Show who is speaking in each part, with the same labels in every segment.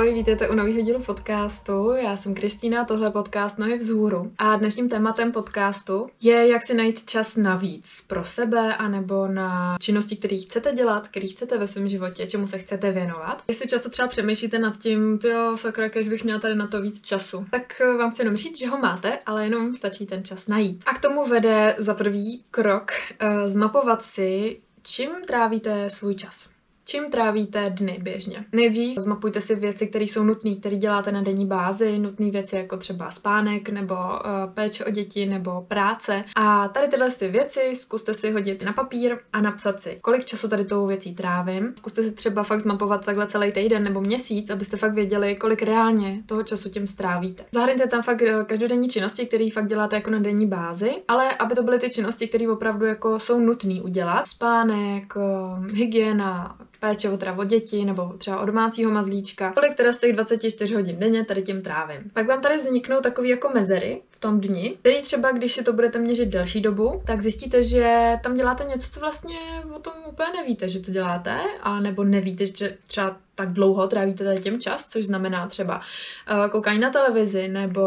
Speaker 1: Ahoj, vítejte u nového dílu podcastu. Já jsem Kristýna, tohle je podcast Nohy vzhůru. A dnešním tématem podcastu je, jak si najít čas navíc pro sebe, anebo na činnosti, které chcete dělat, které chcete ve svém životě, čemu se chcete věnovat. Jestli často třeba přemýšlíte nad tím, jo, sakra, když bych měla tady na to víc času, tak eh, vám chci jenom říct, že ho máte, ale jenom stačí ten čas najít. A k tomu vede za prvý krok uh, zmapovat si, čím trávíte svůj čas. Čím trávíte dny běžně? Nejdřív zmapujte si věci, které jsou nutné, které děláte na denní bázi, nutné věci jako třeba spánek nebo uh, péče o děti nebo práce. A tady tyhle ty věci zkuste si hodit na papír a napsat si, kolik času tady tou věcí trávím. Zkuste si třeba fakt zmapovat takhle celý týden nebo měsíc, abyste fakt věděli, kolik reálně toho času tím strávíte. Zahrňte tam fakt eh, každodenní činnosti, které fakt děláte jako na denní bázi, ale aby to byly ty činnosti, které opravdu jako jsou nutné udělat. Spánek, uh, hygiena, péče o, teda o děti nebo třeba o domácího mazlíčka, kolik teda z těch 24 hodin denně tady tím trávím. Pak vám tady vzniknou takové jako mezery v tom dni, který třeba, když si to budete měřit delší dobu, tak zjistíte, že tam děláte něco, co vlastně o tom úplně nevíte, že to děláte, a nebo nevíte, že třeba tak dlouho trávíte tím čas, což znamená třeba uh, koukání na televizi nebo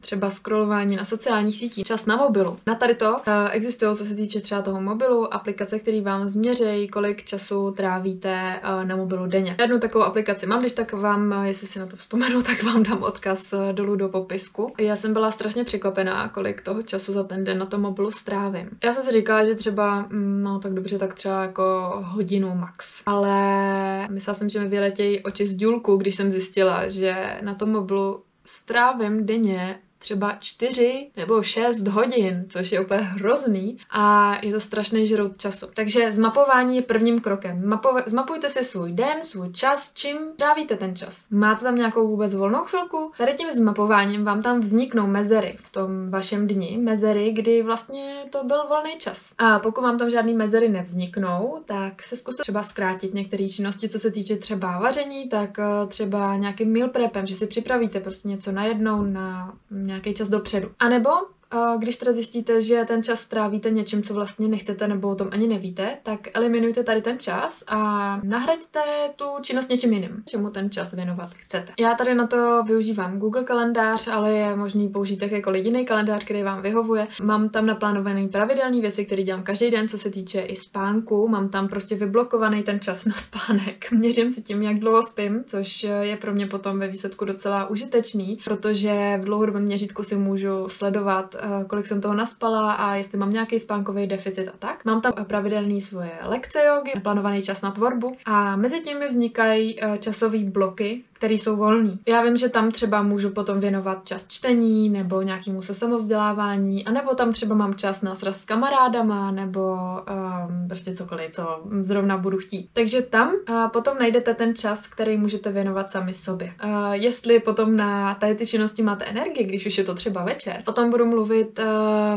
Speaker 1: třeba scrollování na sociálních sítích, čas na mobilu. Na tady to uh, existují, co se týče třeba toho mobilu, aplikace, které vám změřejí, kolik času trávíte uh, na mobilu denně. Jednu takovou aplikaci mám, když tak vám, jestli si na to vzpomenu, tak vám dám odkaz dolů do popisku. Já jsem byla strašně překvapená, kolik toho času za ten den na tom mobilu strávím. Já jsem si říkala, že třeba, mm, no tak dobře, tak třeba jako hodinu max. Ale myslela jsem, že mi vyletějí oči z důlku, když jsem zjistila, že na tom mobilu strávím denně třeba 4 nebo 6 hodin, což je úplně hrozný a je to strašný žrout času. Takže zmapování je prvním krokem. Mapo- zmapujte si svůj den, svůj čas, čím trávíte ten čas. Máte tam nějakou vůbec volnou chvilku? Tady tím zmapováním vám tam vzniknou mezery v tom vašem dni, mezery, kdy vlastně to byl volný čas. A pokud vám tam žádný mezery nevzniknou, tak se zkuste třeba zkrátit některé činnosti, co se týče třeba vaření, tak eh, třeba nějakým meal prepem, že si připravíte prostě něco najednou na nějaký čas dopředu. A nebo když teda zjistíte, že ten čas trávíte něčím, co vlastně nechcete nebo o tom ani nevíte, tak eliminujte tady ten čas a nahraďte tu činnost něčím jiným, čemu ten čas věnovat chcete. Já tady na to využívám Google kalendář, ale je možný použít jako jiný kalendář, který vám vyhovuje. Mám tam naplánovaný pravidelné věci, které dělám každý den, co se týče i spánku. Mám tam prostě vyblokovaný ten čas na spánek. Měřím si tím, jak dlouho spím, což je pro mě potom ve výsledku docela užitečný, protože v dlouhodobém měřítku si můžu sledovat kolik jsem toho naspala a jestli mám nějaký spánkový deficit a tak. Mám tam pravidelný svoje lekce jogy, plánovaný čas na tvorbu a mezi tím mi vznikají eh, časové bloky, které jsou volný. Já vím, že tam třeba můžu potom věnovat čas čtení nebo nějakému se samozdělávání, anebo tam třeba mám čas na sraz s kamarádama nebo um, prostě cokoliv, co zrovna budu chtít. Takže tam uh, potom najdete ten čas, který můžete věnovat sami sobě. Uh, jestli potom na tady ty činnosti máte energii, když už je to třeba večer, o tom budu mluvit uh,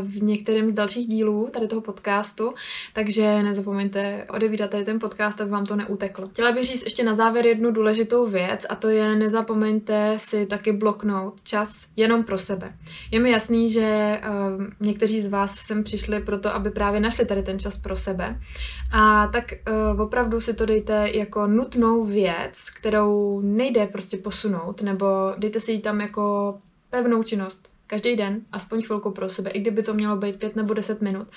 Speaker 1: v některém z dalších dílů tady toho podcastu, takže nezapomeňte odevídat tady ten podcast, aby vám to neuteklo. Chtěla bych říct ještě na závěr jednu důležitou věc a to je nezapomeňte si taky bloknout čas jenom pro sebe. Je mi jasný, že uh, někteří z vás sem přišli proto, aby právě našli tady ten čas pro sebe. A tak uh, opravdu si to dejte jako nutnou věc, kterou nejde prostě posunout, nebo dejte si ji tam jako pevnou činnost, každý den, aspoň chvilku pro sebe, i kdyby to mělo být pět nebo deset minut,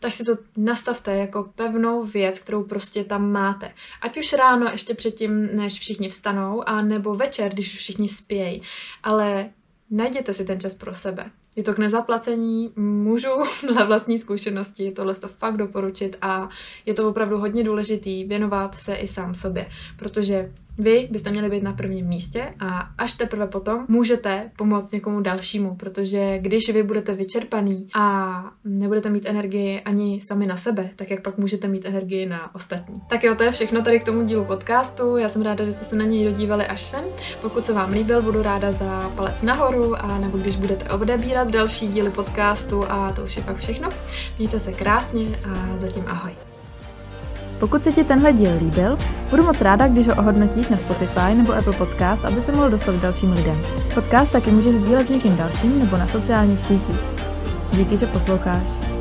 Speaker 1: tak si to nastavte jako pevnou věc, kterou prostě tam máte. Ať už ráno ještě předtím, než všichni vstanou, a nebo večer, když všichni spějí. Ale najděte si ten čas pro sebe. Je to k nezaplacení, můžu dle vlastní zkušenosti tohle to fakt doporučit a je to opravdu hodně důležitý věnovat se i sám sobě, protože vy byste měli být na prvním místě a až teprve potom můžete pomoct někomu dalšímu, protože když vy budete vyčerpaný a nebudete mít energii ani sami na sebe, tak jak pak můžete mít energii na ostatní. Tak jo, to je všechno tady k tomu dílu podcastu. Já jsem ráda, že jste se na něj dodívali až sem. Pokud se vám líbil, budu ráda za palec nahoru a nebo když budete odebírat další díly podcastu a to už je pak všechno. Mějte se krásně a zatím ahoj.
Speaker 2: Pokud se ti tenhle díl líbil, budu moc ráda, když ho ohodnotíš na Spotify nebo Apple Podcast, aby se mohl dostat dalším lidem. Podcast taky můžeš sdílet s někým dalším nebo na sociálních sítích. Díky, že posloucháš.